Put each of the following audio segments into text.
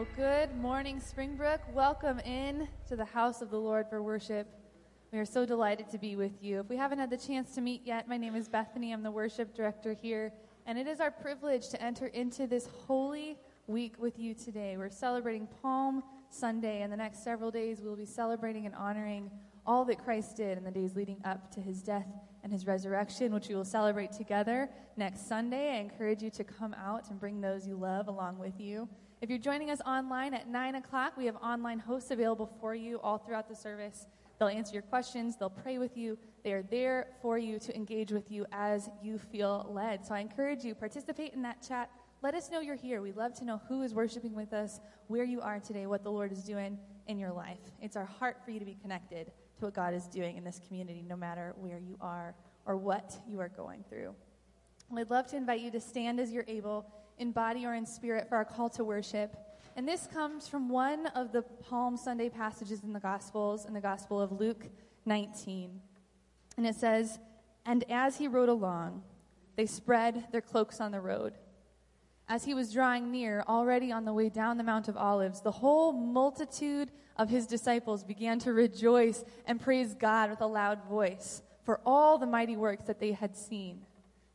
Well, good morning, Springbrook. Welcome in to the house of the Lord for worship. We are so delighted to be with you. If we haven't had the chance to meet yet, my name is Bethany. I'm the worship director here, and it is our privilege to enter into this holy week with you today. We're celebrating Palm Sunday, and the next several days we'll be celebrating and honoring all that Christ did in the days leading up to his death and his resurrection, which we will celebrate together next Sunday. I encourage you to come out and bring those you love along with you. If you're joining us online at 9 o'clock, we have online hosts available for you all throughout the service. They'll answer your questions, they'll pray with you. They are there for you to engage with you as you feel led. So I encourage you, participate in that chat. Let us know you're here. We love to know who is worshiping with us, where you are today, what the Lord is doing in your life. It's our heart for you to be connected to what God is doing in this community, no matter where you are or what you are going through. I'd love to invite you to stand as you're able, in body or in spirit, for our call to worship. And this comes from one of the Palm Sunday passages in the Gospels, in the Gospel of Luke 19. And it says, And as he rode along, they spread their cloaks on the road. As he was drawing near, already on the way down the Mount of Olives, the whole multitude of his disciples began to rejoice and praise God with a loud voice for all the mighty works that they had seen,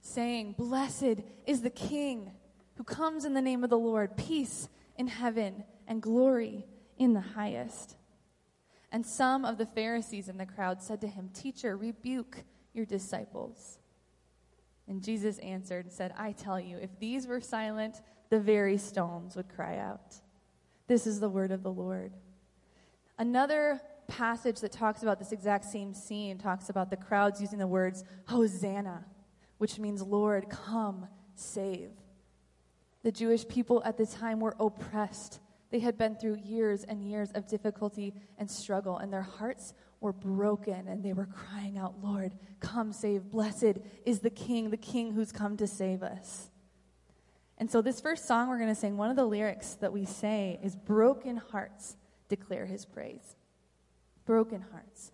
saying, Blessed is the King who comes in the name of the Lord, peace in heaven and glory in the highest. And some of the Pharisees in the crowd said to him, Teacher, rebuke your disciples. And Jesus answered and said, I tell you, if these were silent, the very stones would cry out. This is the word of the Lord. Another passage that talks about this exact same scene talks about the crowds using the words Hosanna, which means, Lord, come, save. The Jewish people at the time were oppressed. They had been through years and years of difficulty and struggle, and their hearts were broken, and they were crying out, Lord, come save. Blessed is the King, the King who's come to save us. And so, this first song we're going to sing, one of the lyrics that we say is Broken hearts declare his praise. Broken hearts.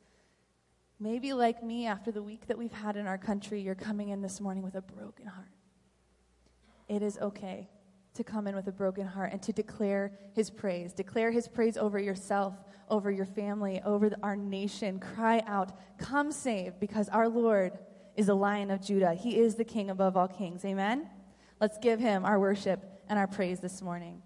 Maybe, like me, after the week that we've had in our country, you're coming in this morning with a broken heart. It is okay to come in with a broken heart and to declare his praise. Declare his praise over yourself, over your family, over the, our nation. Cry out, Come save, because our Lord is the lion of Judah. He is the king above all kings. Amen? Let's give him our worship and our praise this morning.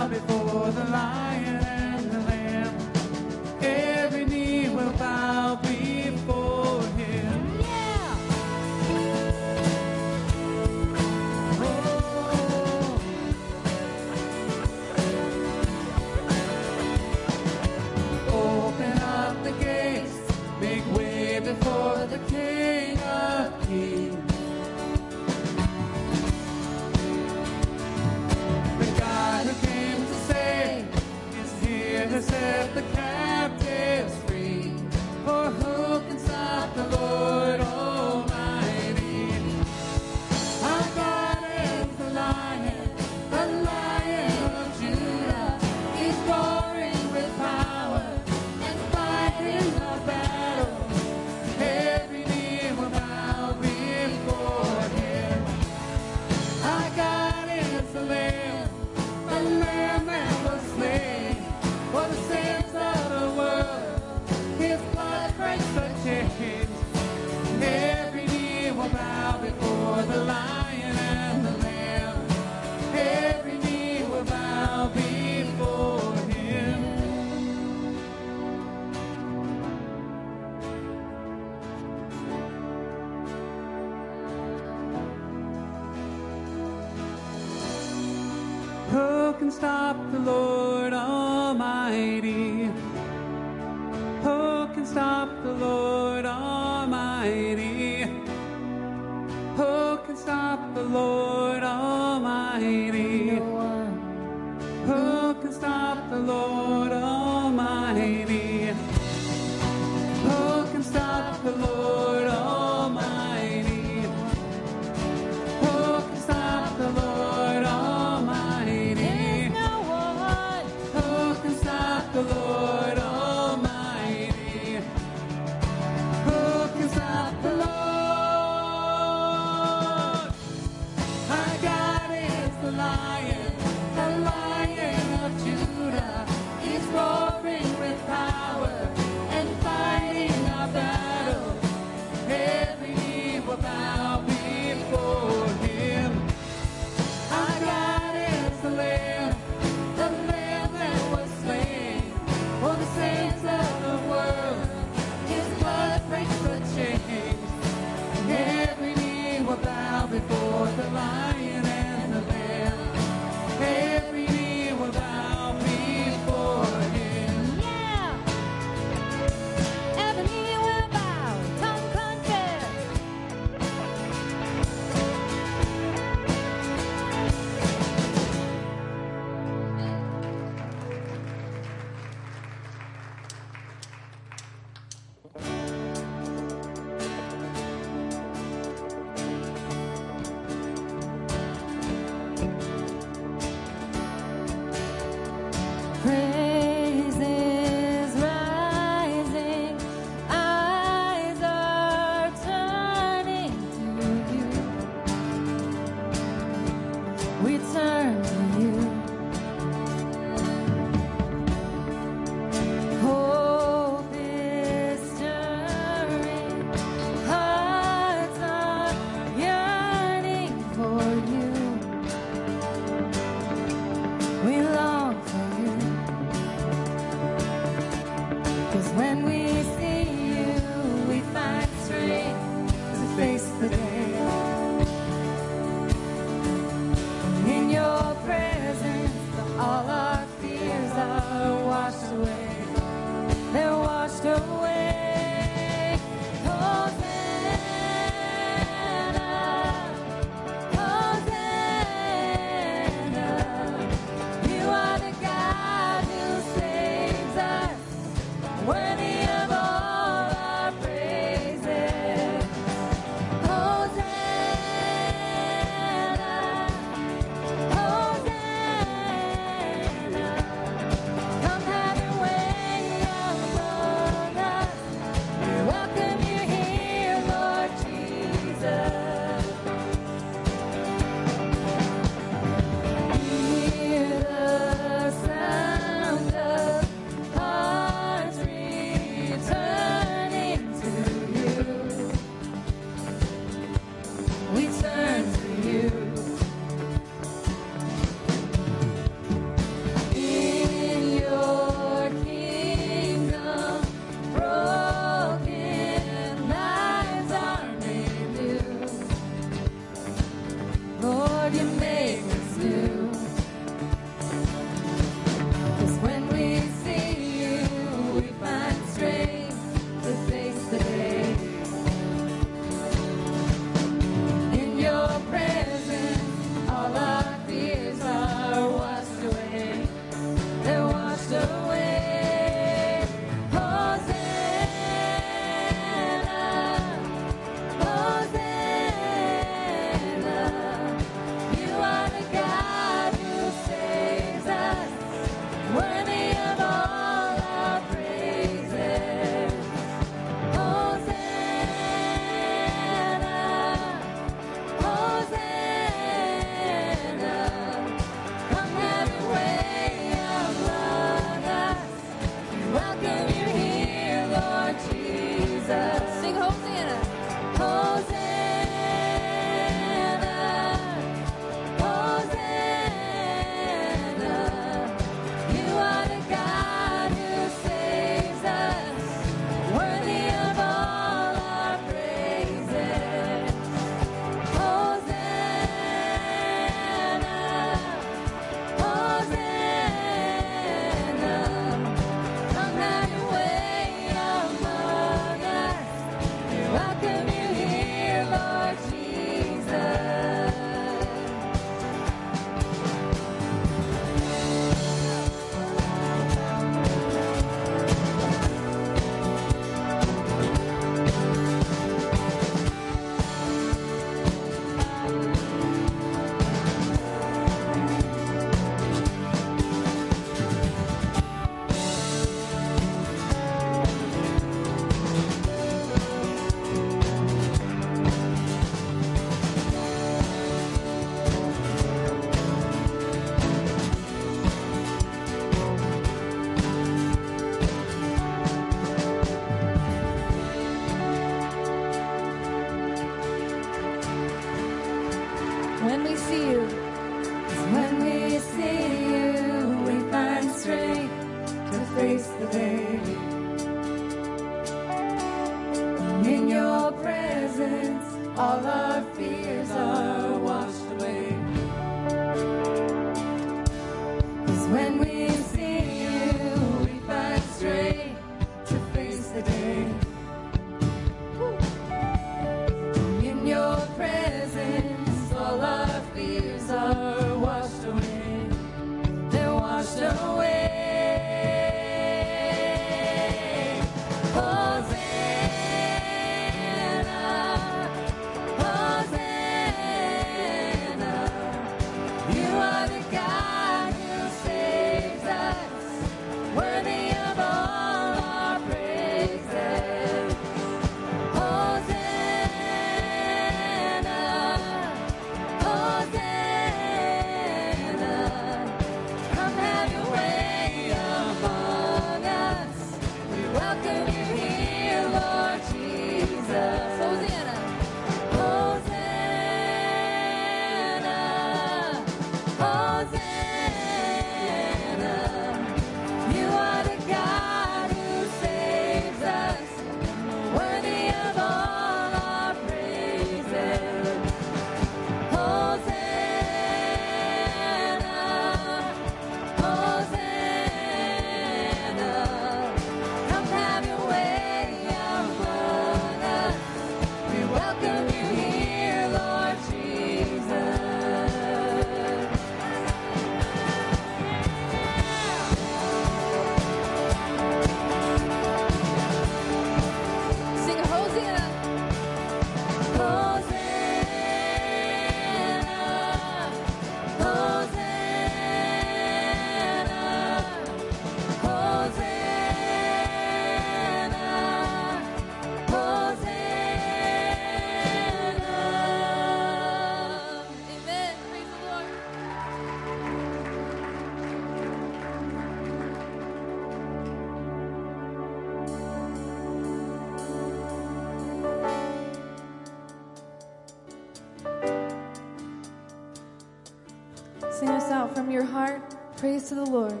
To the Lord.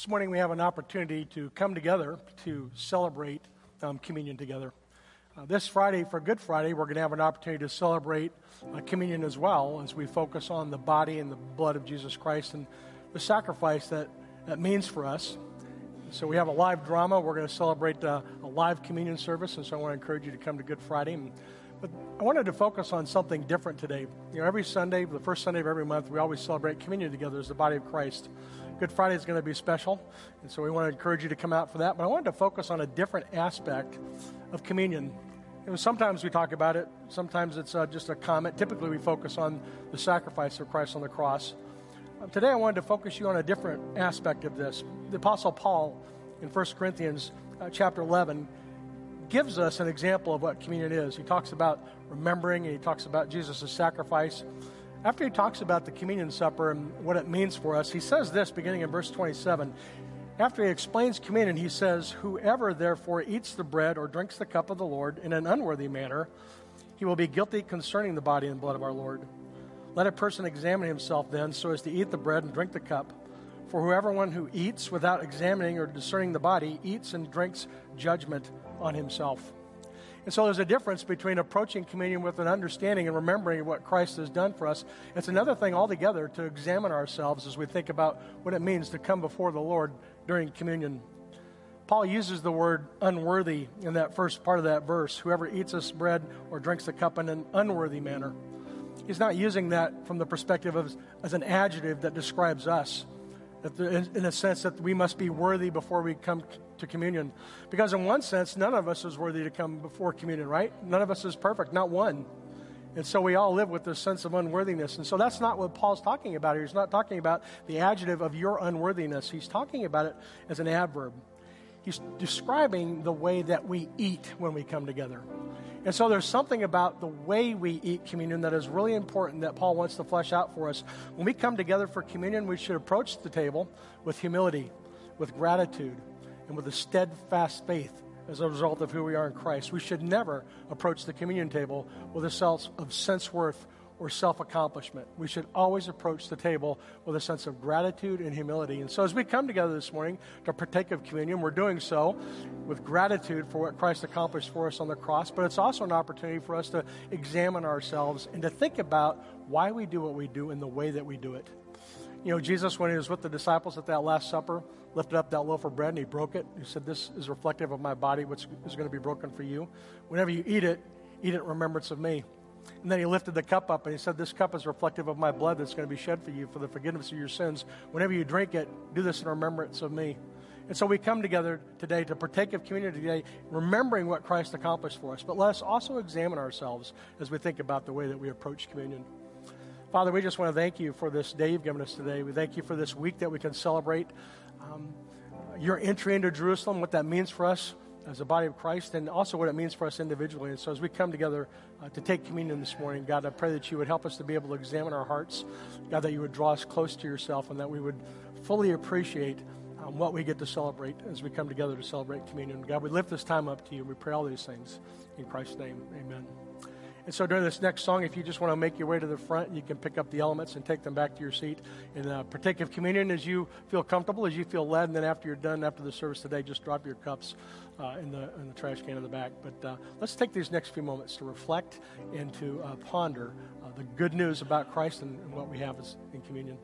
This morning we have an opportunity to come together to celebrate um, communion together. Uh, this Friday, for Good Friday, we're going to have an opportunity to celebrate uh, communion as well as we focus on the body and the blood of Jesus Christ and the sacrifice that that means for us. So we have a live drama. We're going to celebrate uh, a live communion service, and so I want to encourage you to come to Good Friday. And, but I wanted to focus on something different today. You know, every Sunday, the first Sunday of every month, we always celebrate communion together as the body of Christ. Good Friday is going to be special, and so we want to encourage you to come out for that. But I wanted to focus on a different aspect of communion. You know, sometimes we talk about it, sometimes it's uh, just a comment. Typically, we focus on the sacrifice of Christ on the cross. Uh, today, I wanted to focus you on a different aspect of this. The Apostle Paul in 1 Corinthians uh, chapter 11 gives us an example of what communion is. He talks about remembering, and he talks about Jesus' sacrifice. After he talks about the communion supper and what it means for us, he says this beginning in verse 27. After he explains communion, he says, Whoever therefore eats the bread or drinks the cup of the Lord in an unworthy manner, he will be guilty concerning the body and blood of our Lord. Let a person examine himself then so as to eat the bread and drink the cup. For whoever one who eats without examining or discerning the body eats and drinks judgment on himself. And so there's a difference between approaching communion with an understanding and remembering what Christ has done for us. It's another thing altogether to examine ourselves as we think about what it means to come before the Lord during communion. Paul uses the word unworthy in that first part of that verse. Whoever eats this bread or drinks the cup in an unworthy manner. He's not using that from the perspective of as an adjective that describes us. In a sense that we must be worthy before we come to communion. Because, in one sense, none of us is worthy to come before communion, right? None of us is perfect, not one. And so we all live with this sense of unworthiness. And so that's not what Paul's talking about here. He's not talking about the adjective of your unworthiness, he's talking about it as an adverb. He's describing the way that we eat when we come together. And so there's something about the way we eat communion that is really important that Paul wants to flesh out for us. When we come together for communion, we should approach the table with humility, with gratitude, and with a steadfast faith as a result of who we are in Christ. We should never approach the communion table with a sense of sense worth or self accomplishment. We should always approach the table with a sense of gratitude and humility. And so, as we come together this morning to partake of communion, we're doing so with gratitude for what Christ accomplished for us on the cross, but it's also an opportunity for us to examine ourselves and to think about why we do what we do and the way that we do it. You know, Jesus, when he was with the disciples at that Last Supper, lifted up that loaf of bread and he broke it. He said, This is reflective of my body, which is going to be broken for you. Whenever you eat it, eat it in remembrance of me. And then he lifted the cup up and he said, This cup is reflective of my blood that's going to be shed for you for the forgiveness of your sins. Whenever you drink it, do this in remembrance of me. And so we come together today to partake of communion today, remembering what Christ accomplished for us. But let us also examine ourselves as we think about the way that we approach communion. Father, we just want to thank you for this day you've given us today. We thank you for this week that we can celebrate um, your entry into Jerusalem, what that means for us as a body of Christ, and also what it means for us individually. And so, as we come together uh, to take communion this morning, God, I pray that you would help us to be able to examine our hearts. God, that you would draw us close to yourself, and that we would fully appreciate um, what we get to celebrate as we come together to celebrate communion. God, we lift this time up to you. We pray all these things in Christ's name. Amen. And so during this next song, if you just want to make your way to the front, you can pick up the elements and take them back to your seat and uh, partake of communion as you feel comfortable, as you feel led. And then after you're done, after the service today, just drop your cups uh, in, the, in the trash can in the back. But uh, let's take these next few moments to reflect and to uh, ponder uh, the good news about Christ and, and what we have in communion.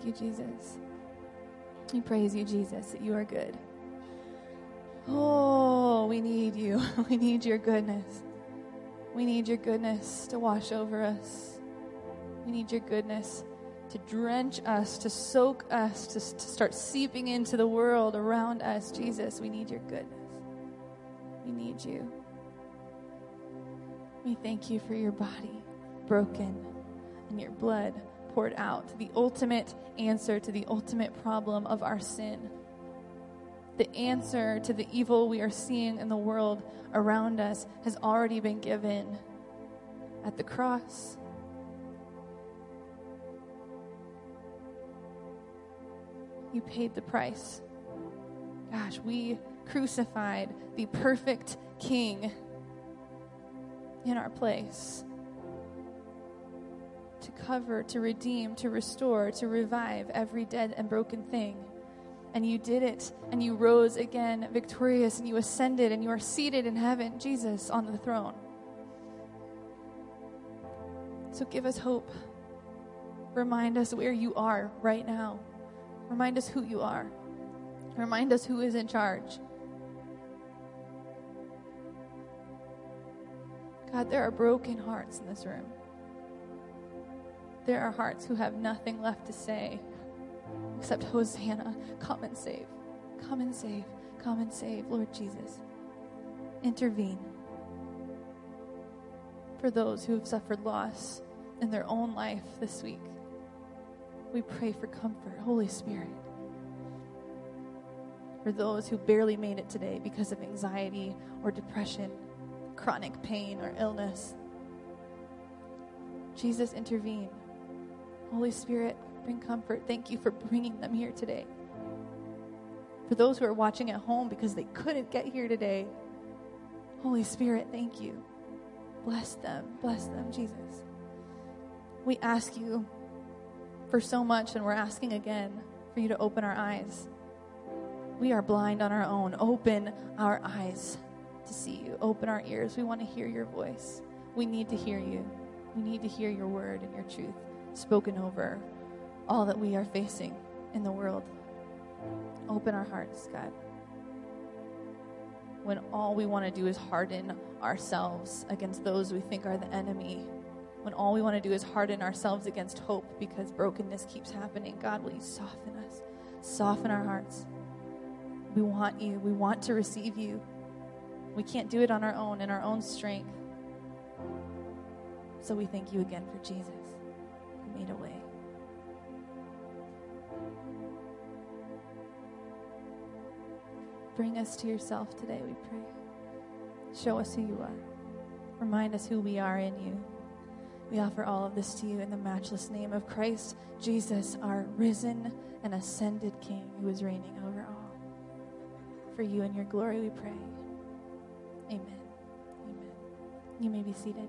Thank you, Jesus. We praise you, Jesus, that you are good. Oh, we need you. We need your goodness. We need your goodness to wash over us. We need your goodness to drench us, to soak us, to, to start seeping into the world around us. Jesus, we need your goodness. We need you. We thank you for your body broken and your blood poured out, the ultimate answer to the ultimate problem of our sin. The answer to the evil we are seeing in the world around us has already been given at the cross. You paid the price. Gosh, we crucified the perfect King in our place to cover, to redeem, to restore, to revive every dead and broken thing. And you did it, and you rose again victorious, and you ascended, and you are seated in heaven, Jesus, on the throne. So give us hope. Remind us where you are right now. Remind us who you are. Remind us who is in charge. God, there are broken hearts in this room. There are hearts who have nothing left to say except, Hosanna, come and save. Come and save. Come and save, Lord Jesus. Intervene for those who have suffered loss in their own life this week. We pray for comfort, Holy Spirit. For those who barely made it today because of anxiety or depression, chronic pain or illness. Jesus, intervene. Holy Spirit, bring comfort. Thank you for bringing them here today. For those who are watching at home because they couldn't get here today, Holy Spirit, thank you. Bless them. Bless them, Jesus. We ask you for so much, and we're asking again for you to open our eyes. We are blind on our own. Open our eyes to see you. Open our ears. We want to hear your voice. We need to hear you. We need to hear your word and your truth spoken over all that we are facing in the world. Open our hearts, God. When all we want to do is harden ourselves against those we think are the enemy, when all we want to do is harden ourselves against hope because brokenness keeps happening, God, will you soften us? Soften our hearts. We want you. We want to receive you. We can't do it on our own, in our own strength. So we thank you again for Jesus made a way. Bring us to yourself today, we pray. Show us who you are. Remind us who we are in you. We offer all of this to you in the matchless name of Christ Jesus, our risen and ascended King who is reigning over all. For you and your glory we pray. Amen. Amen. You may be seated.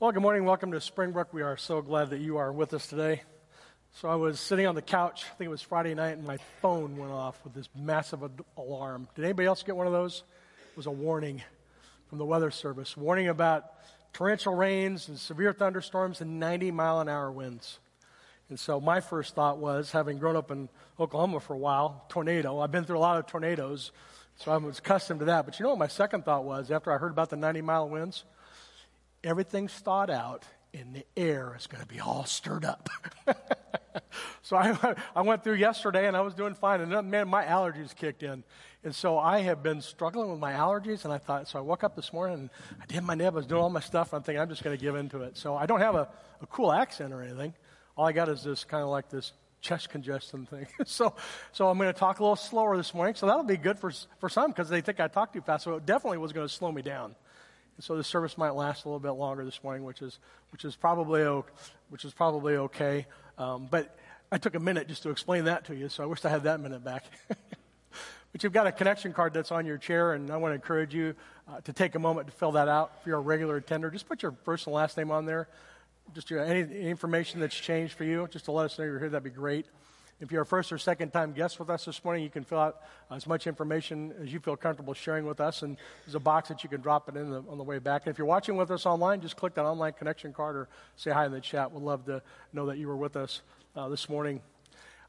Well, good morning. Welcome to Springbrook. We are so glad that you are with us today. So I was sitting on the couch, I think it was Friday night, and my phone went off with this massive ad- alarm. Did anybody else get one of those? It was a warning from the Weather Service, warning about torrential rains and severe thunderstorms and 90 mile an hour winds. And so my first thought was, having grown up in Oklahoma for a while, tornado. I've been through a lot of tornadoes, so I was accustomed to that. But you know what my second thought was after I heard about the 90 mile winds? Everything's thawed out, and the air is going to be all stirred up. so I, I went through yesterday, and I was doing fine. And then, man, my allergies kicked in. And so I have been struggling with my allergies, and I thought, so I woke up this morning, and I did my nib, I was doing all my stuff, and I'm thinking, I'm just going to give in to it. So I don't have a, a cool accent or anything. All I got is this kind of like this chest congestion thing. so, so I'm going to talk a little slower this morning. So that'll be good for, for some because they think I talk too fast. So it definitely was going to slow me down. And so the service might last a little bit longer this morning, which is, which is probably, which is probably okay. Um, but I took a minute just to explain that to you, so I wish I had that minute back. but you've got a connection card that's on your chair, and I want to encourage you uh, to take a moment to fill that out. If you're a regular attender, just put your first and last name on there. Just your, any, any information that's changed for you, just to let us know you're here, that'd be great. If you're a first or second time guest with us this morning, you can fill out as much information as you feel comfortable sharing with us. And there's a box that you can drop it in the, on the way back. And if you're watching with us online, just click that online connection card or say hi in the chat. We'd love to know that you were with us uh, this morning.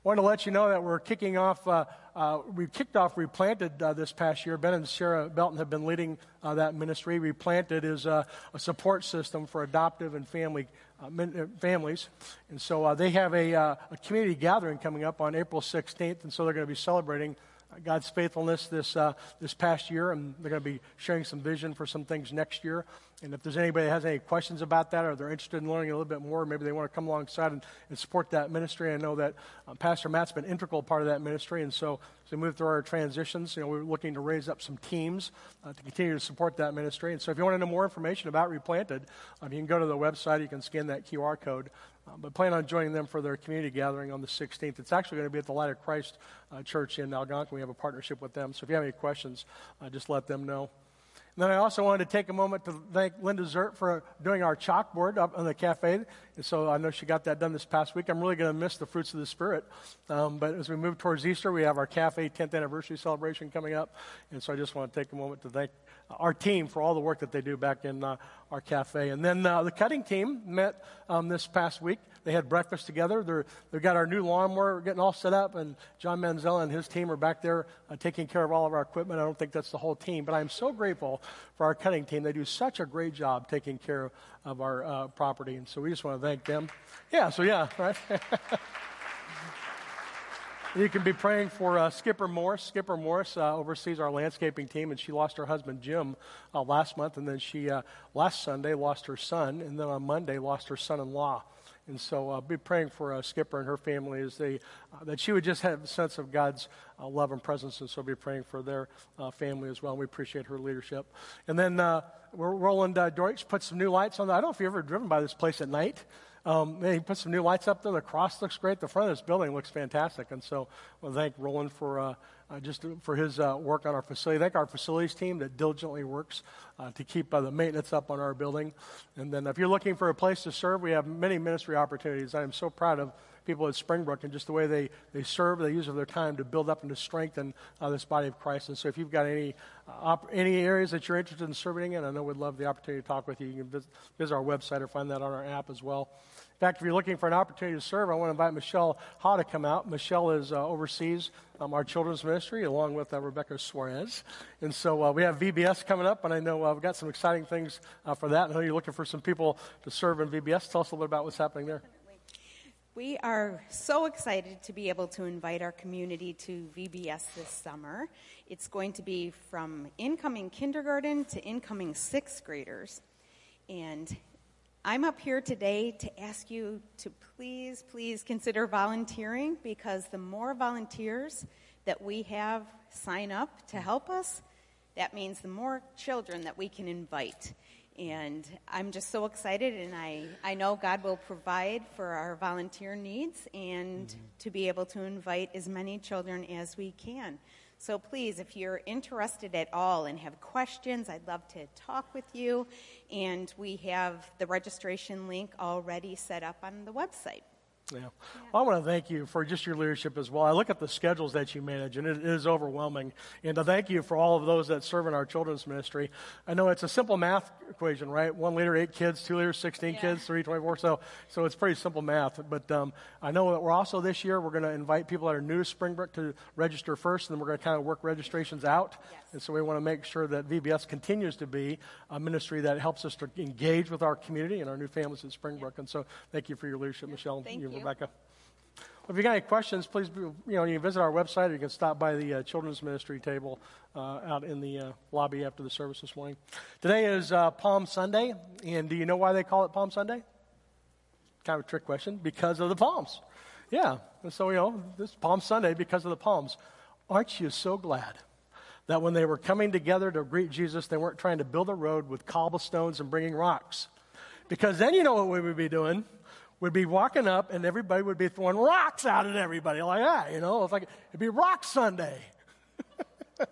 Want to let you know that we're kicking off, uh, uh, we kicked off Replanted uh, this past year. Ben and Sarah Belton have been leading uh, that ministry. Replanted is uh, a support system for adoptive and family uh, families. And so they have a, a community gathering coming up on April 16th, and so they're going to be celebrating God's faithfulness this, uh, this past year, and they're going to be sharing some vision for some things next year. And if there's anybody that has any questions about that or they're interested in learning a little bit more, maybe they want to come alongside and, and support that ministry. I know that um, Pastor Matt's been an integral part of that ministry, and so as we move through our transitions, you know, we're looking to raise up some teams uh, to continue to support that ministry. And so if you want to know more information about Replanted, um, you can go to the website, you can scan that QR code, uh, but plan on joining them for their community gathering on the 16th. It's actually going to be at the Light of Christ uh, Church in Algonquin. We have a partnership with them. So if you have any questions, uh, just let them know. And then I also wanted to take a moment to thank Linda Zert for doing our chalkboard up in the cafe. And so I know she got that done this past week. I'm really going to miss the fruits of the Spirit. Um, but as we move towards Easter, we have our cafe 10th anniversary celebration coming up. And so I just want to take a moment to thank our team for all the work that they do back in uh, our cafe. And then uh, the cutting team met um, this past week. They had breakfast together. They're, they've got our new lawnmower getting all set up, and John Manzella and his team are back there uh, taking care of all of our equipment. I don't think that's the whole team, but I'm so grateful for our cutting team. They do such a great job taking care of our uh, property, and so we just want to thank them. Yeah, so yeah, right? You can be praying for uh, Skipper Morris. Skipper Morris uh, oversees our landscaping team, and she lost her husband Jim uh, last month, and then she uh, last Sunday lost her son, and then on Monday lost her son-in-law. And so uh, be praying for uh, Skipper and her family as they that she would just have a sense of God's love and presence, and so be praying for their family as well. And we appreciate her leadership. And then Roland Deutsch put some new lights on. I don't know if you've ever driven by this place at night. Um, he put some new lights up there. The cross looks great. The front of this building looks fantastic. And so I want to thank Roland for uh, just for his uh, work on our facility. Thank our facilities team that diligently works uh, to keep uh, the maintenance up on our building. And then if you're looking for a place to serve, we have many ministry opportunities. I am so proud of people at Springbrook and just the way they, they serve, they use of their time to build up and to strengthen uh, this body of Christ. And so if you've got any, uh, op- any areas that you're interested in serving in, I know we'd love the opportunity to talk with you. You can visit, visit our website or find that on our app as well. In fact, if you're looking for an opportunity to serve, I want to invite Michelle Ha to come out. Michelle is uh, oversees um, our children's ministry along with uh, Rebecca Suarez. And so uh, we have VBS coming up, and I know uh, we've got some exciting things uh, for that. I know you're looking for some people to serve in VBS. Tell us a little bit about what's happening there. We are so excited to be able to invite our community to VBS this summer. It's going to be from incoming kindergarten to incoming sixth graders. And I'm up here today to ask you to please, please consider volunteering because the more volunteers that we have sign up to help us, that means the more children that we can invite. And I'm just so excited, and I, I know God will provide for our volunteer needs and mm-hmm. to be able to invite as many children as we can. So please, if you're interested at all and have questions, I'd love to talk with you. And we have the registration link already set up on the website. Yeah. Well, I want to thank you for just your leadership as well. I look at the schedules that you manage, and it is overwhelming. And to thank you for all of those that serve in our children's ministry. I know it's a simple math equation, right? One leader, eight kids, two leaders, 16 yeah. kids, three, 24. So, so it's pretty simple math. But um, I know that we're also this year, we're going to invite people that are new to Springbrook to register first, and then we're going to kind of work registrations out. Yes. And so we want to make sure that VBS continues to be a ministry that helps us to engage with our community and our new families at Springbrook. Yeah. And so thank you for your leadership, Michelle. Thank you. Rebecca. Well, if you got any questions, please, you know, you can visit our website or you can stop by the uh, children's ministry table uh, out in the uh, lobby after the service this morning. Today is uh, Palm Sunday, and do you know why they call it Palm Sunday? Kind of a trick question. Because of the palms. Yeah. And so, you know, this Palm Sunday because of the palms. Aren't you so glad that when they were coming together to greet Jesus, they weren't trying to build a road with cobblestones and bringing rocks? Because then you know what we would be doing We'd be walking up and everybody would be throwing rocks out at everybody like that, you know? It's like, it'd be Rock Sunday.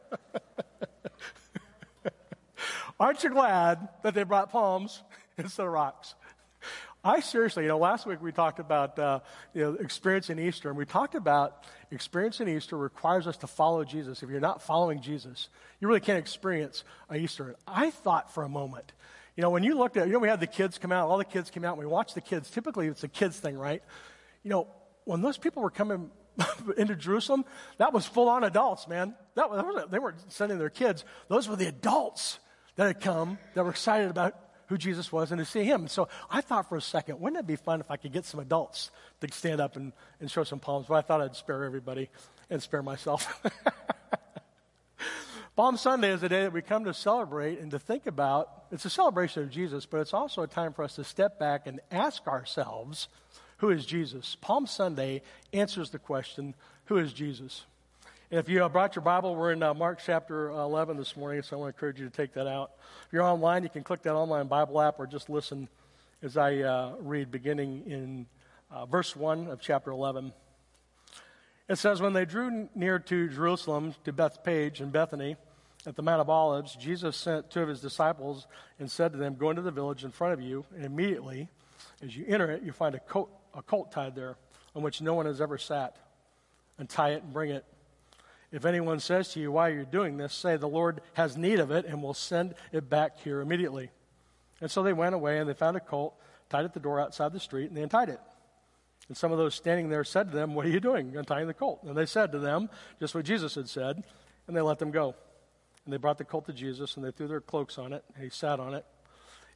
Aren't you glad that they brought palms instead of rocks? I seriously, you know, last week we talked about uh, you know experiencing Easter, and we talked about experiencing Easter requires us to follow Jesus. If you're not following Jesus, you really can't experience Easter. I thought for a moment, you know, when you looked at, you know, we had the kids come out, all the kids came out, and we watched the kids. Typically, it's a kids thing, right? You know, when those people were coming into Jerusalem, that was full on adults, man. That was, they weren't sending their kids; those were the adults that had come that were excited about who Jesus was and to see him. So I thought for a second, wouldn't it be fun if I could get some adults to stand up and, and show some palms? But I thought I'd spare everybody and spare myself. Palm Sunday is a day that we come to celebrate and to think about. It's a celebration of Jesus, but it's also a time for us to step back and ask ourselves, who is Jesus? Palm Sunday answers the question, who is Jesus? If you uh, brought your Bible, we're in uh, Mark chapter 11 this morning, so I want to encourage you to take that out. If you're online, you can click that online Bible app or just listen as I uh, read, beginning in uh, verse 1 of chapter 11. It says, When they drew near to Jerusalem, to Bethphage and Bethany, at the Mount of Olives, Jesus sent two of his disciples and said to them, Go into the village in front of you, and immediately, as you enter it, you find a colt, a colt tied there on which no one has ever sat. Untie it and bring it. If anyone says to you, Why are you doing this? say, The Lord has need of it, and will send it back here immediately. And so they went away, and they found a colt tied at the door outside the street, and they untied it. And some of those standing there said to them, What are you doing, untying the colt? And they said to them, just what Jesus had said, and they let them go. And they brought the colt to Jesus, and they threw their cloaks on it, and he sat on it.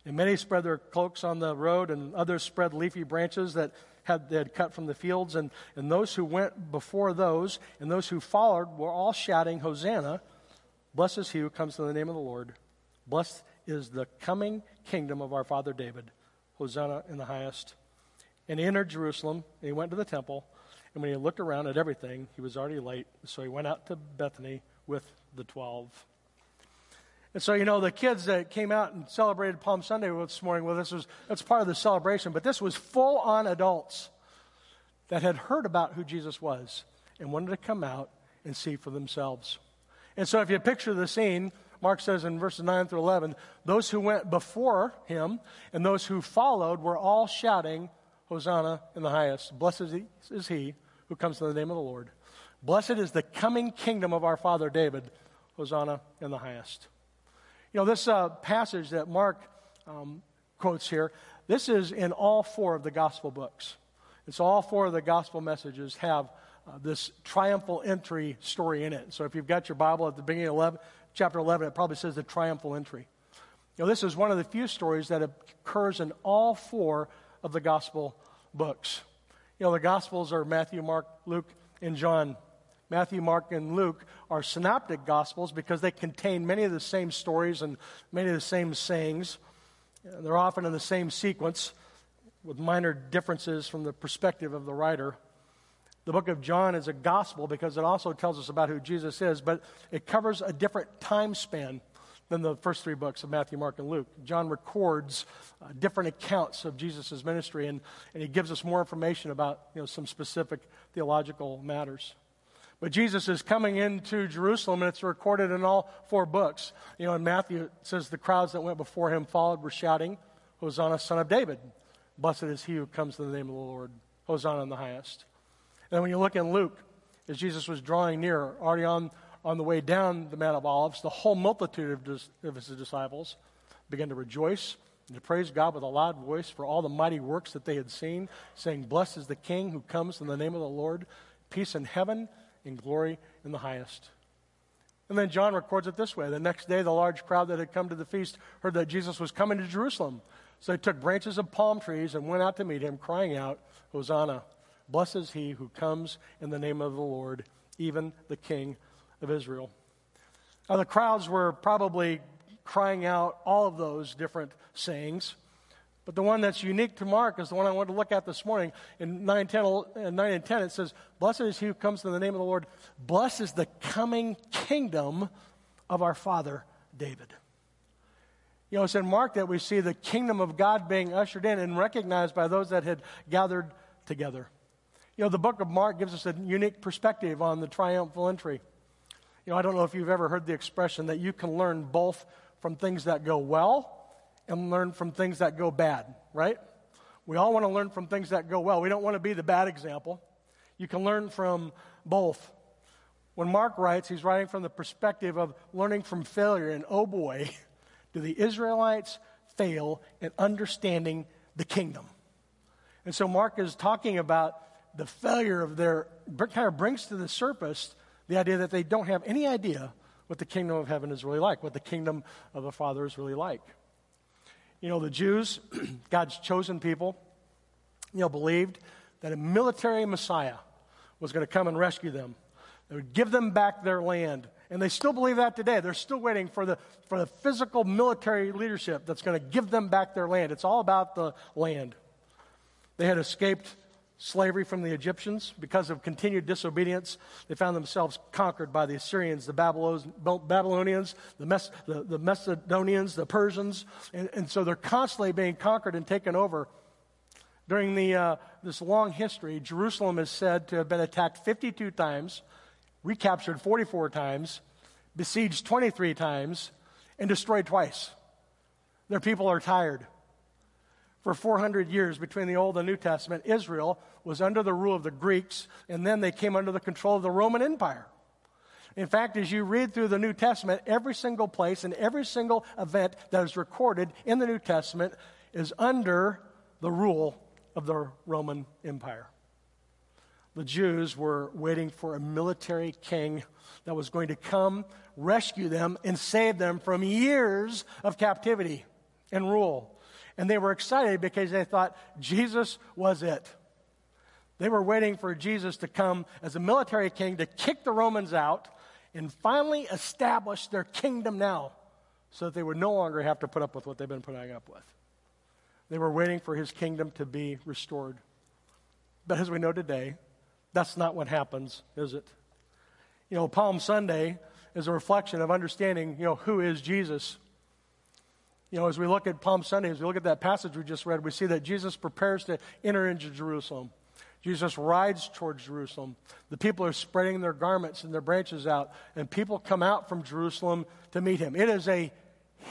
And many spread their cloaks on the road, and others spread leafy branches that had, they had cut from the fields. And, and those who went before those and those who followed were all shouting, Hosanna! Blessed is he who comes in the name of the Lord. Blessed is the coming kingdom of our father David. Hosanna in the highest. And he entered Jerusalem, and he went to the temple. And when he looked around at everything, he was already late. So he went out to Bethany with the twelve. And so, you know, the kids that came out and celebrated Palm Sunday this morning, well, this was, that's part of the celebration, but this was full on adults that had heard about who Jesus was and wanted to come out and see for themselves. And so, if you picture the scene, Mark says in verses 9 through 11, those who went before him and those who followed were all shouting, Hosanna in the highest. Blessed is he who comes in the name of the Lord. Blessed is the coming kingdom of our father David. Hosanna in the highest. You know, this uh, passage that Mark um, quotes here, this is in all four of the gospel books. So all four of the gospel messages have uh, this triumphal entry story in it. So if you've got your Bible at the beginning of 11, chapter 11, it probably says the triumphal entry. You know, this is one of the few stories that occurs in all four of the gospel books. You know, the gospels are Matthew, Mark, Luke, and John. Matthew, Mark, and Luke are synoptic gospels because they contain many of the same stories and many of the same sayings. They're often in the same sequence with minor differences from the perspective of the writer. The book of John is a gospel because it also tells us about who Jesus is, but it covers a different time span than the first three books of Matthew, Mark, and Luke. John records uh, different accounts of Jesus' ministry, and, and he gives us more information about you know, some specific theological matters. But Jesus is coming into Jerusalem, and it's recorded in all four books. You know, in Matthew, it says the crowds that went before him followed were shouting, Hosanna, son of David. Blessed is he who comes in the name of the Lord. Hosanna in the highest. And when you look in Luke, as Jesus was drawing near, already on, on the way down the Mount of Olives, the whole multitude of, dis, of his disciples began to rejoice and to praise God with a loud voice for all the mighty works that they had seen, saying, Blessed is the King who comes in the name of the Lord. Peace in heaven in glory in the highest. And then John records it this way The next day, the large crowd that had come to the feast heard that Jesus was coming to Jerusalem. So they took branches of palm trees and went out to meet him, crying out, Hosanna! Blessed is he who comes in the name of the Lord, even the King of Israel. Now, the crowds were probably crying out all of those different sayings. But the one that's unique to Mark is the one I wanted to look at this morning. In 9, 10, uh, 9 and 10, it says, Blessed is he who comes in the name of the Lord. Blessed is the coming kingdom of our father David. You know, it's in Mark that we see the kingdom of God being ushered in and recognized by those that had gathered together. You know, the book of Mark gives us a unique perspective on the triumphal entry. You know, I don't know if you've ever heard the expression that you can learn both from things that go well and learn from things that go bad, right? We all want to learn from things that go well. We don't want to be the bad example. You can learn from both. When Mark writes, he's writing from the perspective of learning from failure, and oh boy, do the Israelites fail in understanding the kingdom. And so Mark is talking about the failure of their, kind of brings to the surface the idea that they don't have any idea what the kingdom of heaven is really like, what the kingdom of the Father is really like. You know, the Jews, God's chosen people, you know, believed that a military Messiah was going to come and rescue them. They would give them back their land. And they still believe that today. They're still waiting for the, for the physical military leadership that's going to give them back their land. It's all about the land. They had escaped slavery from the Egyptians. Because of continued disobedience, they found themselves conquered by the Assyrians, the Babylonians, the, Mes- the, the Macedonians, the Persians. And, and, so they're constantly being conquered and taken over. During the, uh, this long history, Jerusalem is said to have been attacked 52 times, recaptured 44 times, besieged 23 times, and destroyed twice. Their people are tired for 400 years between the Old and New Testament, Israel was under the rule of the Greeks, and then they came under the control of the Roman Empire. In fact, as you read through the New Testament, every single place and every single event that is recorded in the New Testament is under the rule of the Roman Empire. The Jews were waiting for a military king that was going to come, rescue them, and save them from years of captivity and rule. And they were excited because they thought Jesus was it. They were waiting for Jesus to come as a military king to kick the Romans out and finally establish their kingdom now so that they would no longer have to put up with what they've been putting up with. They were waiting for his kingdom to be restored. But as we know today, that's not what happens, is it? You know, Palm Sunday is a reflection of understanding, you know, who is Jesus. You know, as we look at Palm Sunday, as we look at that passage we just read, we see that Jesus prepares to enter into Jerusalem. Jesus rides towards Jerusalem. The people are spreading their garments and their branches out, and people come out from Jerusalem to meet him. It is a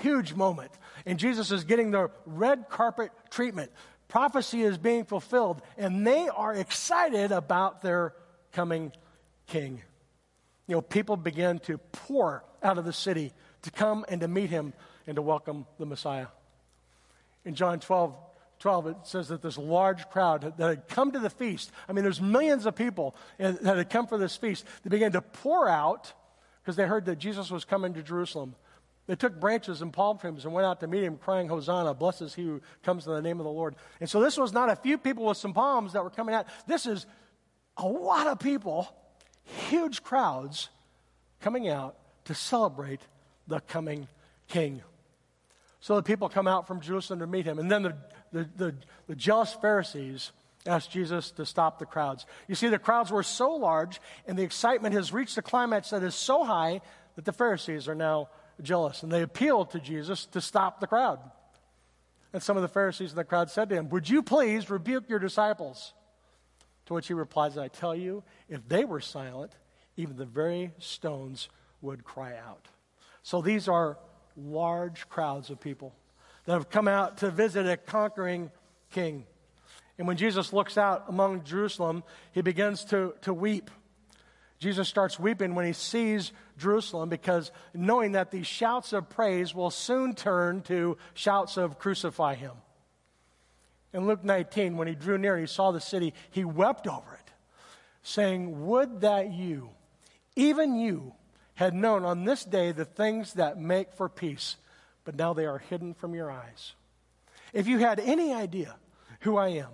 huge moment. And Jesus is getting the red carpet treatment. Prophecy is being fulfilled, and they are excited about their coming king. You know, people begin to pour out of the city to come and to meet him and to welcome the Messiah. In John 12, 12, it says that this large crowd that had come to the feast, I mean, there's millions of people that had come for this feast, they began to pour out because they heard that Jesus was coming to Jerusalem. They took branches and palm trees and went out to meet him, crying, Hosanna, blessed is he who comes in the name of the Lord. And so this was not a few people with some palms that were coming out. This is a lot of people, huge crowds coming out to celebrate the coming king. So the people come out from Jerusalem to meet him. And then the, the, the, the jealous Pharisees asked Jesus to stop the crowds. You see, the crowds were so large, and the excitement has reached a climax that is so high that the Pharisees are now jealous. And they appealed to Jesus to stop the crowd. And some of the Pharisees in the crowd said to him, Would you please rebuke your disciples? To which he replies, I tell you, if they were silent, even the very stones would cry out. So these are large crowds of people that have come out to visit a conquering king. And when Jesus looks out among Jerusalem, he begins to, to weep. Jesus starts weeping when he sees Jerusalem because knowing that these shouts of praise will soon turn to shouts of crucify him. In Luke 19, when he drew near and he saw the city, he wept over it, saying, Would that you, even you, had known on this day the things that make for peace, but now they are hidden from your eyes. If you had any idea who I am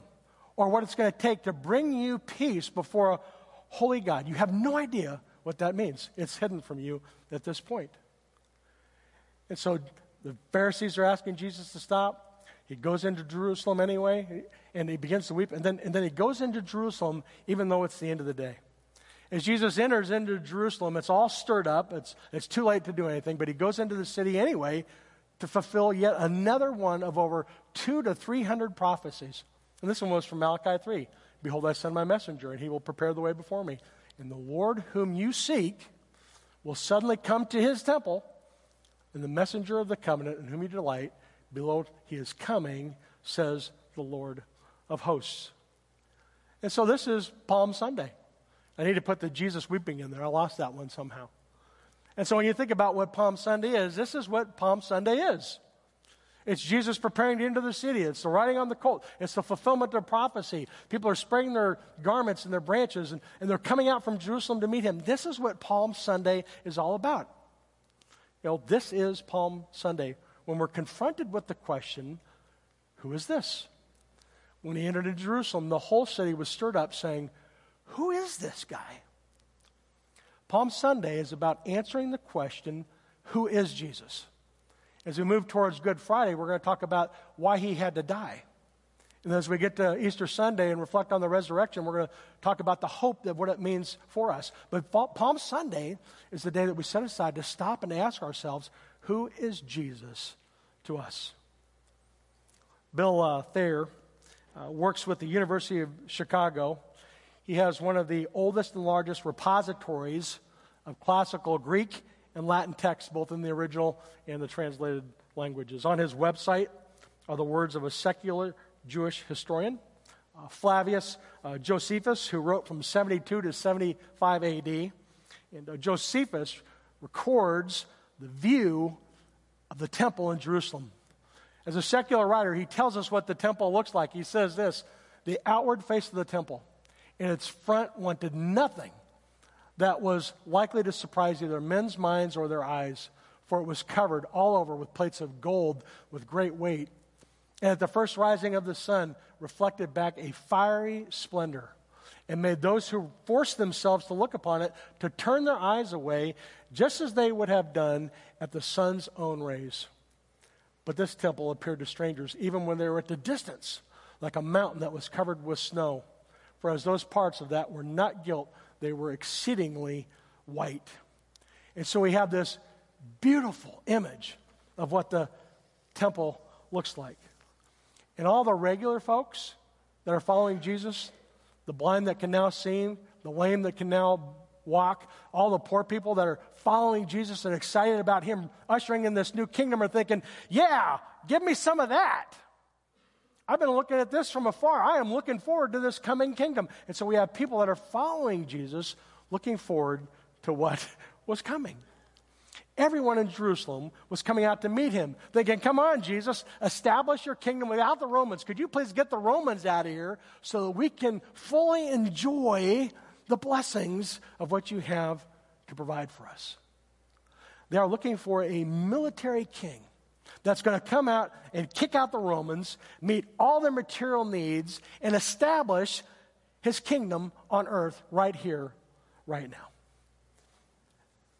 or what it's going to take to bring you peace before a holy God, you have no idea what that means. It's hidden from you at this point. And so the Pharisees are asking Jesus to stop. He goes into Jerusalem anyway, and he begins to weep. And then, and then he goes into Jerusalem, even though it's the end of the day. As Jesus enters into Jerusalem, it's all stirred up. It's, it's too late to do anything, but he goes into the city anyway to fulfill yet another one of over two to three hundred prophecies. And this one was from Malachi 3. Behold, I send my messenger, and he will prepare the way before me. And the Lord whom you seek will suddenly come to his temple, and the messenger of the covenant in whom you delight, behold, he is coming, says the Lord of hosts. And so this is Palm Sunday. I need to put the Jesus weeping in there. I lost that one somehow. And so when you think about what Palm Sunday is, this is what Palm Sunday is. It's Jesus preparing to enter the city. It's the riding on the colt. It's the fulfillment of prophecy. People are spreading their garments and their branches, and, and they're coming out from Jerusalem to meet him. This is what Palm Sunday is all about. You know, this is Palm Sunday when we're confronted with the question who is this? When he entered into Jerusalem, the whole city was stirred up, saying, Who is this guy? Palm Sunday is about answering the question who is Jesus? As we move towards Good Friday, we're going to talk about why he had to die. And as we get to Easter Sunday and reflect on the resurrection, we're going to talk about the hope of what it means for us. But Palm Sunday is the day that we set aside to stop and ask ourselves, who is Jesus to us? Bill uh, Thayer uh, works with the University of Chicago. He has one of the oldest and largest repositories of classical Greek and Latin texts, both in the original and the translated languages. On his website are the words of a secular Jewish historian, uh, Flavius uh, Josephus, who wrote from 72 to 75 AD. And uh, Josephus records the view of the temple in Jerusalem. As a secular writer, he tells us what the temple looks like. He says this the outward face of the temple in its front wanted nothing that was likely to surprise either men's minds or their eyes, for it was covered all over with plates of gold with great weight. And at the first rising of the sun, reflected back a fiery splendor and made those who forced themselves to look upon it to turn their eyes away, just as they would have done at the sun's own rays. But this temple appeared to strangers, even when they were at the distance, like a mountain that was covered with snow. For as those parts of that were not gilt, they were exceedingly white. And so we have this beautiful image of what the temple looks like. And all the regular folks that are following Jesus, the blind that can now see, the lame that can now walk, all the poor people that are following Jesus and excited about Him ushering in this new kingdom are thinking, yeah, give me some of that. I've been looking at this from afar. I am looking forward to this coming kingdom. And so we have people that are following Jesus, looking forward to what was coming. Everyone in Jerusalem was coming out to meet him, thinking, Come on, Jesus, establish your kingdom without the Romans. Could you please get the Romans out of here so that we can fully enjoy the blessings of what you have to provide for us? They are looking for a military king that's going to come out and kick out the Romans, meet all their material needs, and establish his kingdom on earth right here, right now.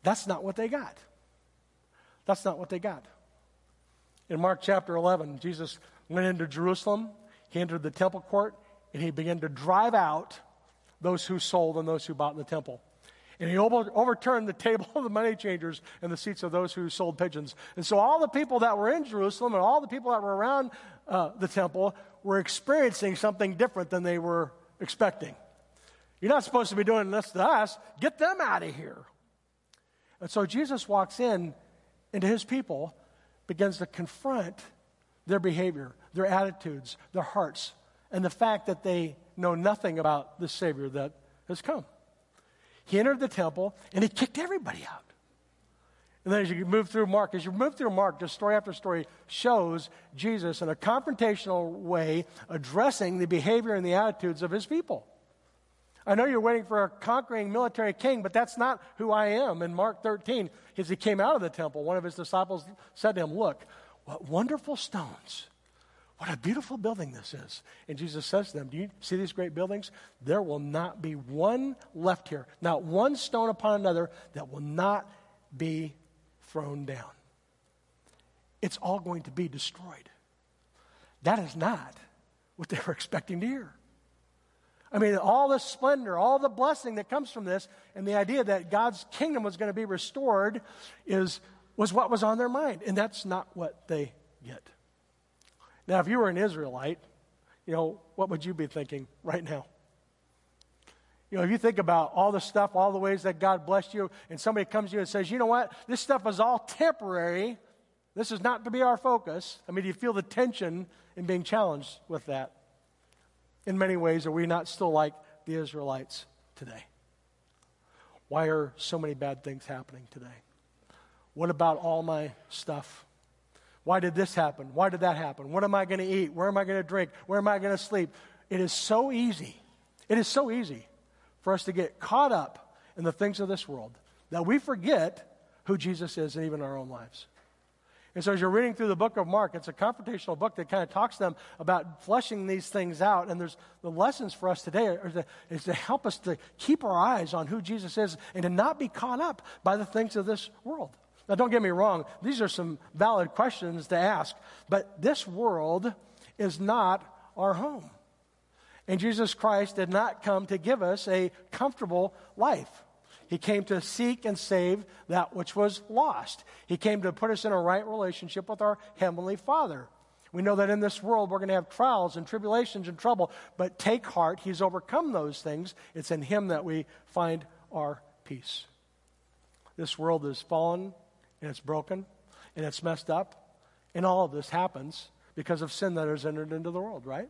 That's not what they got. That's not what they got. In Mark chapter 11, Jesus went into Jerusalem, he entered the temple court, and he began to drive out those who sold and those who bought in the temple. And he over, overturned the table of the money changers and the seats of those who sold pigeons. And so all the people that were in Jerusalem and all the people that were around uh, the temple were experiencing something different than they were expecting. You're not supposed to be doing this to us. Get them out of here. And so Jesus walks in into his people, begins to confront their behavior, their attitudes, their hearts, and the fact that they know nothing about the Savior that has come. He entered the temple and he kicked everybody out. And then as you move through Mark, as you move through Mark, just story after story shows Jesus in a confrontational way addressing the behavior and the attitudes of his people. I know you're waiting for a conquering military king, but that's not who I am. In Mark 13, as he came out of the temple, one of his disciples said to him, Look, what wonderful stones. What a beautiful building this is. And Jesus says to them, Do you see these great buildings? There will not be one left here, not one stone upon another that will not be thrown down. It's all going to be destroyed. That is not what they were expecting to hear. I mean, all the splendor, all the blessing that comes from this, and the idea that God's kingdom was going to be restored is, was what was on their mind. And that's not what they get. Now, if you were an Israelite, you know, what would you be thinking right now? You know, if you think about all the stuff, all the ways that God blessed you, and somebody comes to you and says, you know what, this stuff is all temporary. This is not to be our focus. I mean, do you feel the tension in being challenged with that? In many ways, are we not still like the Israelites today? Why are so many bad things happening today? What about all my stuff? Why did this happen? Why did that happen? What am I going to eat? Where am I going to drink? Where am I going to sleep? It is so easy. It is so easy for us to get caught up in the things of this world that we forget who Jesus is and even our own lives. And so, as you're reading through the book of Mark, it's a confrontational book that kind of talks to them about fleshing these things out. And there's the lessons for us today are to, is to help us to keep our eyes on who Jesus is and to not be caught up by the things of this world. Now, don't get me wrong, these are some valid questions to ask, but this world is not our home. And Jesus Christ did not come to give us a comfortable life. He came to seek and save that which was lost. He came to put us in a right relationship with our Heavenly Father. We know that in this world we're going to have trials and tribulations and trouble, but take heart, He's overcome those things. It's in Him that we find our peace. This world is fallen and it's broken and it's messed up, and all of this happens because of sin that has entered into the world, right?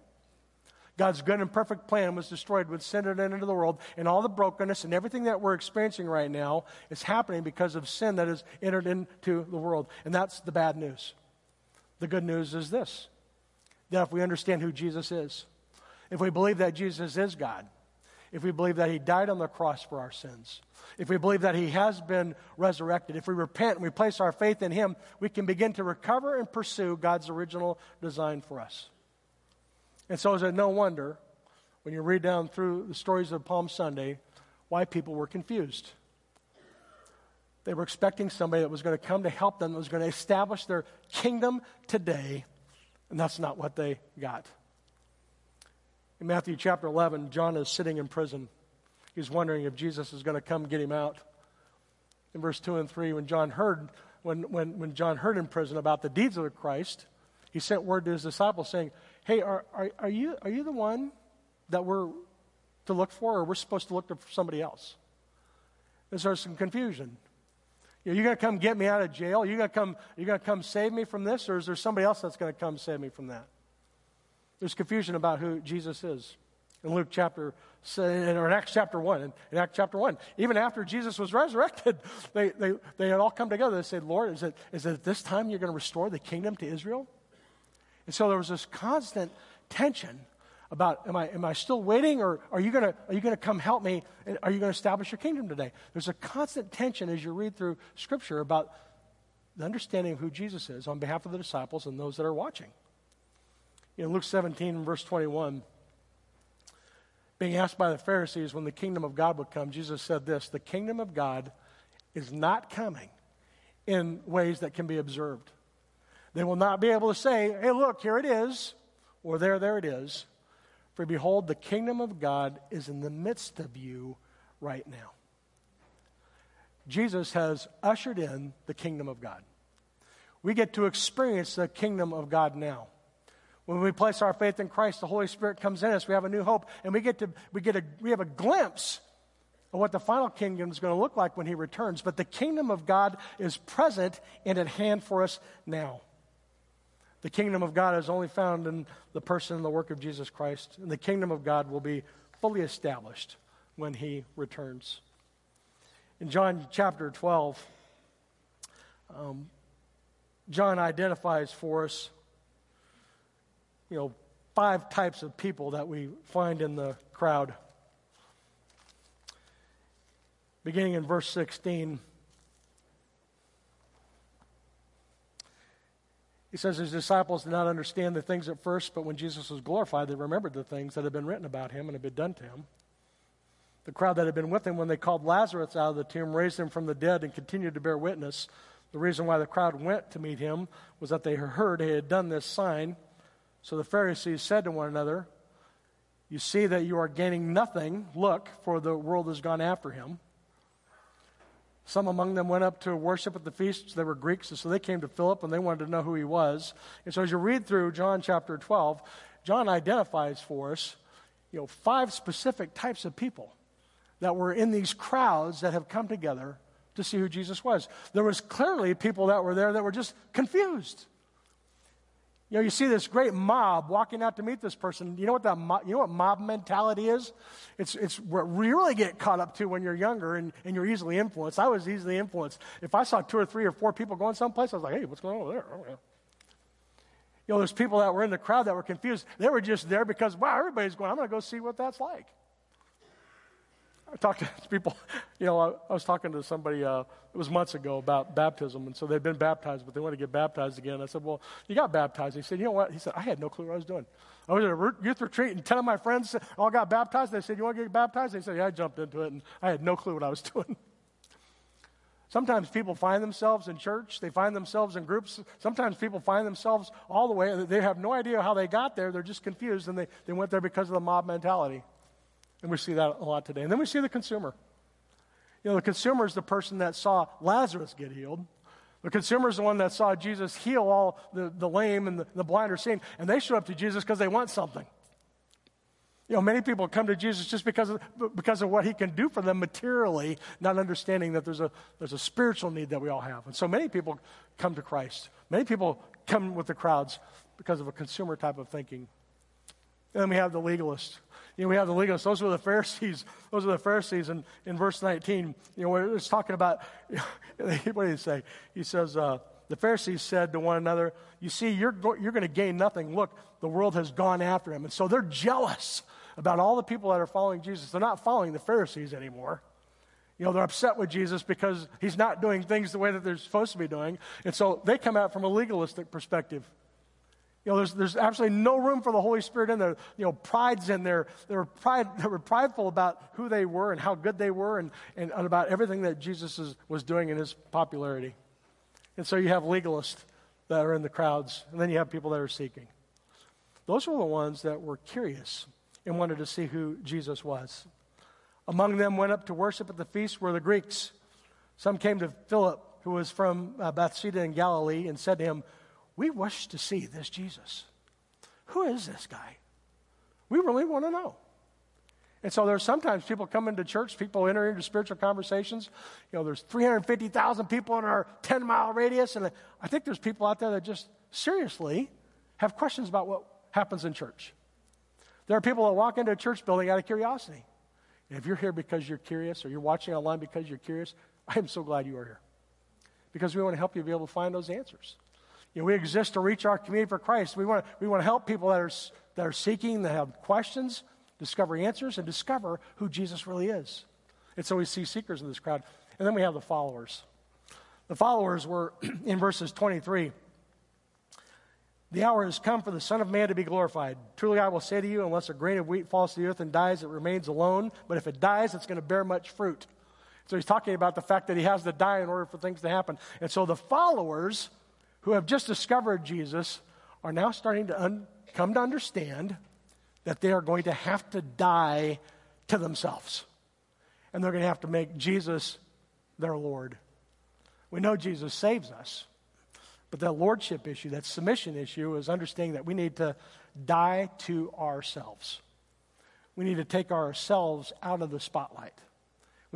God's good and perfect plan was destroyed when sin entered into the world, and all the brokenness and everything that we're experiencing right now is happening because of sin that has entered into the world. And that's the bad news. The good news is this that if we understand who Jesus is, if we believe that Jesus is God, if we believe that He died on the cross for our sins, if we believe that He has been resurrected, if we repent and we place our faith in Him, we can begin to recover and pursue God's original design for us. And so, is it no wonder when you read down through the stories of Palm Sunday why people were confused? They were expecting somebody that was going to come to help them, that was going to establish their kingdom today, and that's not what they got. In Matthew chapter 11, John is sitting in prison. He's wondering if Jesus is going to come get him out. In verse 2 and 3, when John heard, when, when, when John heard in prison about the deeds of Christ, he sent word to his disciples saying, Hey, are, are, are, you, are you the one that we're to look for, or we're supposed to look for somebody else? And so there's some confusion. You know, you going to come get me out of jail? Are you going to come, you going to come save me from this, or is there somebody else that's going to come save me from that? There's confusion about who Jesus is. In Luke chapter, or in Acts chapter 1, in, Acts chapter 1, even after Jesus was resurrected, they, they, they had all come together. They said, Lord, is it, is it this time you're going to restore the kingdom to Israel? And so there was this constant tension about am I, am I still waiting or are you going to come help me? Are you going to establish your kingdom today? There's a constant tension as you read through Scripture about the understanding of who Jesus is on behalf of the disciples and those that are watching. In Luke 17, verse 21, being asked by the Pharisees when the kingdom of God would come, Jesus said this The kingdom of God is not coming in ways that can be observed. They will not be able to say, hey, look, here it is, or there, there it is. For behold, the kingdom of God is in the midst of you right now. Jesus has ushered in the kingdom of God. We get to experience the kingdom of God now. When we place our faith in Christ, the Holy Spirit comes in us. We have a new hope, and we get to we get a we have a glimpse of what the final kingdom is going to look like when He returns. But the kingdom of God is present and at hand for us now. The kingdom of God is only found in the person and the work of Jesus Christ, and the kingdom of God will be fully established when he returns. In John chapter 12, um, John identifies for us, you know, five types of people that we find in the crowd. Beginning in verse 16. He says his disciples did not understand the things at first, but when Jesus was glorified, they remembered the things that had been written about him and had been done to him. The crowd that had been with him when they called Lazarus out of the tomb raised him from the dead and continued to bear witness. The reason why the crowd went to meet him was that they heard he had done this sign. So the Pharisees said to one another, You see that you are gaining nothing. Look, for the world has gone after him. Some among them went up to worship at the feast. They were Greeks, and so they came to Philip and they wanted to know who he was. And so as you read through John chapter 12, John identifies for us, you know, five specific types of people that were in these crowds that have come together to see who Jesus was. There was clearly people that were there that were just confused. You know, you see this great mob walking out to meet this person. You know what that mob, you know what mob mentality is? It's, it's what we really get caught up to when you're younger and, and you're easily influenced. I was easily influenced. If I saw two or three or four people going someplace, I was like, hey, what's going on over there? Oh, you know, there's people that were in the crowd that were confused. They were just there because, wow, everybody's going, I'm going to go see what that's like. I talked to people, you know, I, I was talking to somebody, uh, it was months ago about baptism. And so they'd been baptized, but they want to get baptized again. I said, well, you got baptized. He said, you know what? He said, I had no clue what I was doing. I was at a youth retreat and 10 of my friends all got baptized. They said, you want to get baptized? They said, yeah, I jumped into it and I had no clue what I was doing. Sometimes people find themselves in church, they find themselves in groups. Sometimes people find themselves all the way, they have no idea how they got there. They're just confused and they, they went there because of the mob mentality. And we see that a lot today. And then we see the consumer. You know, the consumer is the person that saw Lazarus get healed. The consumer is the one that saw Jesus heal all the, the lame and the, the blind are seeing. And they show up to Jesus because they want something. You know, many people come to Jesus just because of, because of what he can do for them materially, not understanding that there's a, there's a spiritual need that we all have. And so many people come to Christ. Many people come with the crowds because of a consumer type of thinking. And then we have the legalist. You know, we have the legalists. Those were the Pharisees. Those are the Pharisees. And in verse 19, you know, where it's talking about, what did he say? He says, uh, the Pharisees said to one another, You see, you're, you're going to gain nothing. Look, the world has gone after him. And so they're jealous about all the people that are following Jesus. They're not following the Pharisees anymore. You know, they're upset with Jesus because he's not doing things the way that they're supposed to be doing. And so they come out from a legalistic perspective. You know, there's, there's absolutely no room for the Holy Spirit in there. You know, pride's in there. They were, pride, they were prideful about who they were and how good they were and, and, and about everything that Jesus is, was doing in his popularity. And so you have legalists that are in the crowds, and then you have people that are seeking. Those were the ones that were curious and wanted to see who Jesus was. Among them went up to worship at the feast were the Greeks. Some came to Philip, who was from uh, Bethsaida in Galilee, and said to him, We wish to see this Jesus. Who is this guy? We really want to know. And so there's sometimes people come into church, people enter into spiritual conversations. You know, there's 350,000 people in our 10 mile radius, and I think there's people out there that just seriously have questions about what happens in church. There are people that walk into a church building out of curiosity. And if you're here because you're curious or you're watching online because you're curious, I am so glad you are here. Because we want to help you be able to find those answers. You know, we exist to reach our community for Christ. We want to, we want to help people that are, that are seeking, that have questions, discover answers, and discover who Jesus really is. And so we see seekers in this crowd. And then we have the followers. The followers were in verses 23 the hour has come for the Son of Man to be glorified. Truly, I will say to you, unless a grain of wheat falls to the earth and dies, it remains alone. But if it dies, it's going to bear much fruit. So he's talking about the fact that he has to die in order for things to happen. And so the followers who have just discovered Jesus are now starting to un- come to understand that they are going to have to die to themselves. And they're going to have to make Jesus their Lord. We know Jesus saves us. But that lordship issue, that submission issue, is understanding that we need to die to ourselves. We need to take ourselves out of the spotlight.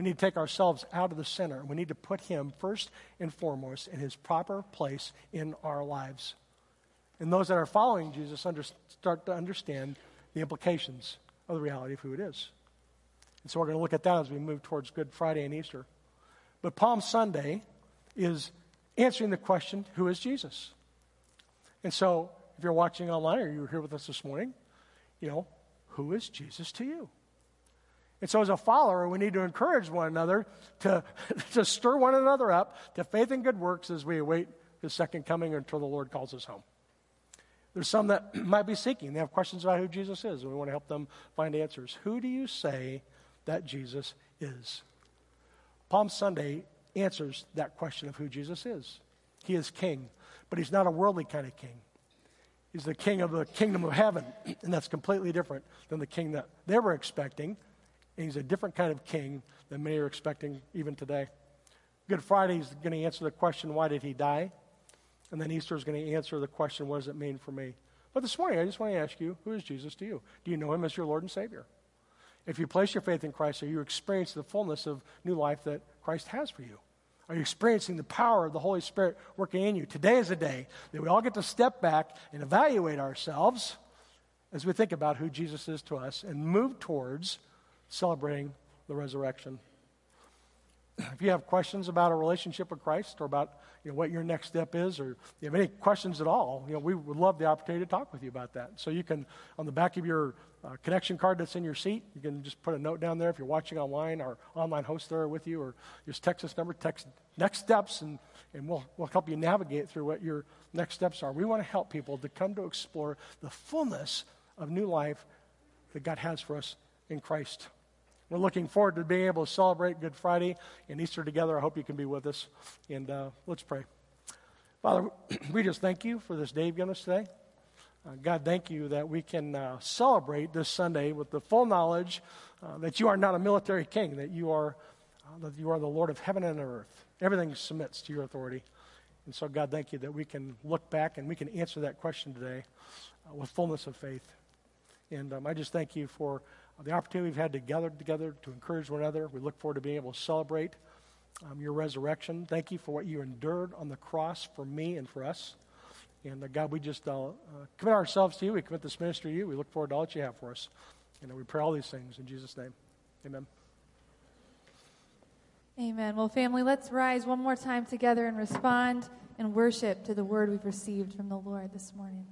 We need to take ourselves out of the center. We need to put Him first and foremost in His proper place in our lives. And those that are following Jesus under, start to understand the implications of the reality of who it is. And so we're going to look at that as we move towards Good Friday and Easter. But Palm Sunday is answering the question, who is Jesus? And so, if you're watching online or you're here with us this morning, you know, who is Jesus to you? And so, as a follower, we need to encourage one another to, to stir one another up to faith and good works as we await his second coming until the Lord calls us home. There's some that might be seeking. They have questions about who Jesus is, and we want to help them find answers. Who do you say that Jesus is? Palm Sunday answers that question of who Jesus is. He is king, but he's not a worldly kind of king. He's the king of the kingdom of heaven, and that's completely different than the king that they were expecting. And he's a different kind of king than many are expecting even today. Good Friday is going to answer the question, why did he die? And then Easter is going to answer the question, what does it mean for me? But this morning, I just want to ask you, who is Jesus to you? Do you know him as your Lord and Savior? If you place your faith in Christ, are you experiencing the fullness of new life that Christ has for you? Are you experiencing the power of the Holy Spirit working in you? Today is a day that we all get to step back and evaluate ourselves as we think about who Jesus is to us and move towards celebrating the resurrection. If you have questions about a relationship with Christ or about you know, what your next step is, or you have any questions at all, you know, we would love the opportunity to talk with you about that. So you can, on the back of your uh, connection card that's in your seat, you can just put a note down there if you're watching online. Our online host there with you, or just text this number, text next steps, and, and we'll, we'll help you navigate through what your next steps are. We want to help people to come to explore the fullness of new life that God has for us in Christ. We're looking forward to being able to celebrate Good Friday and Easter together. I hope you can be with us. And uh, let's pray. Father, we just thank you for this day you've given us today. Uh, God, thank you that we can uh, celebrate this Sunday with the full knowledge uh, that you are not a military king, that you are, uh, that you are the Lord of heaven and earth. Everything submits to your authority. And so, God, thank you that we can look back and we can answer that question today uh, with fullness of faith. And um, I just thank you for the opportunity we've had to gather together to encourage one another. We look forward to being able to celebrate um, your resurrection. Thank you for what you endured on the cross for me and for us. And uh, God, we just uh, uh, commit ourselves to you. We commit this ministry to you. We look forward to all that you have for us. And we pray all these things in Jesus' name. Amen. Amen. Well, family, let's rise one more time together and respond and worship to the word we've received from the Lord this morning.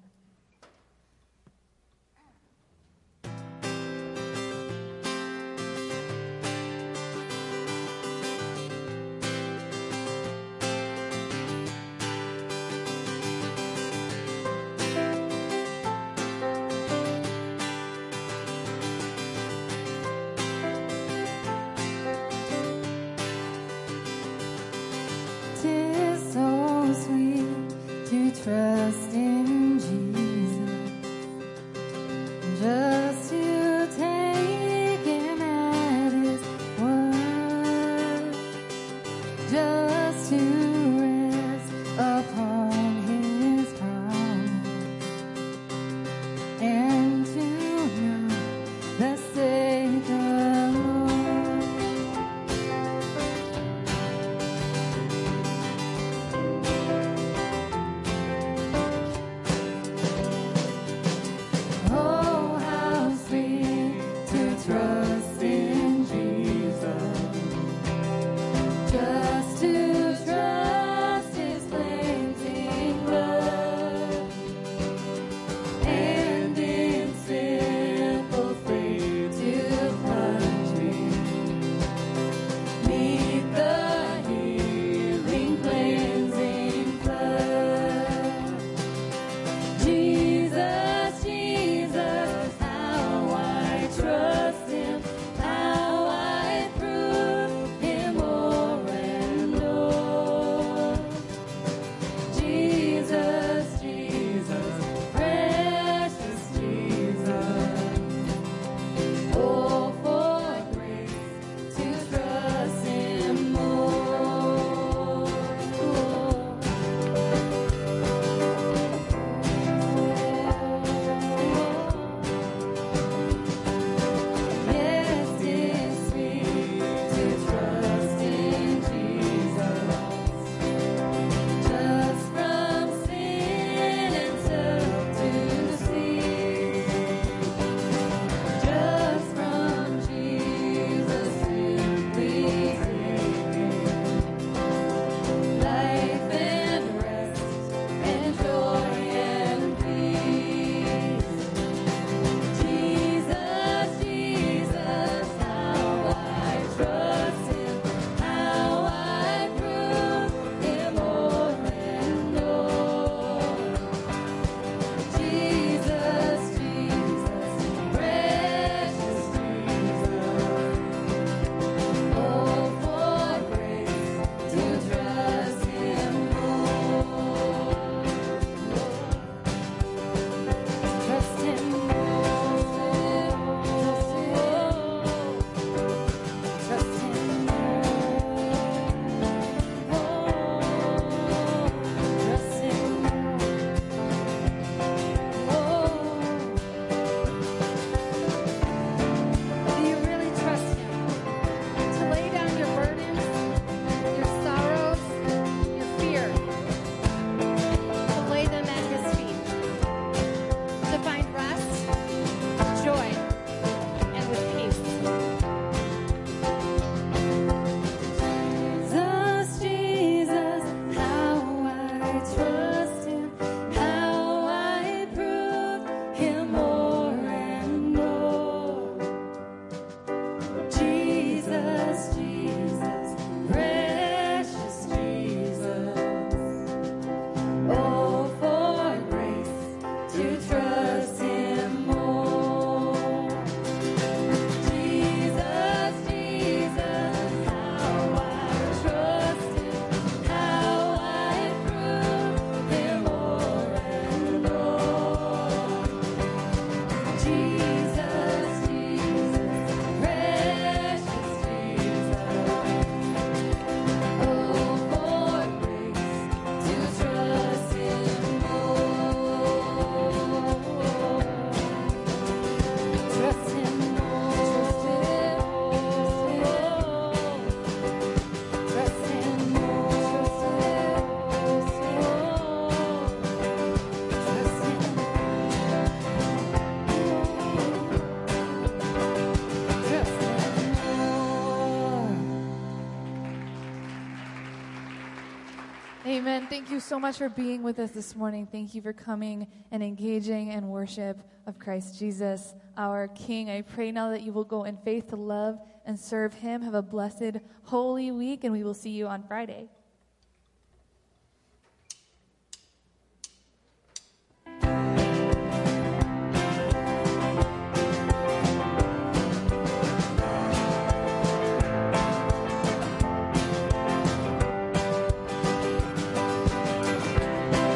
Thank you so much for being with us this morning. Thank you for coming and engaging in worship of Christ Jesus, our King. I pray now that you will go in faith to love and serve him. Have a blessed, holy week, and we will see you on Friday.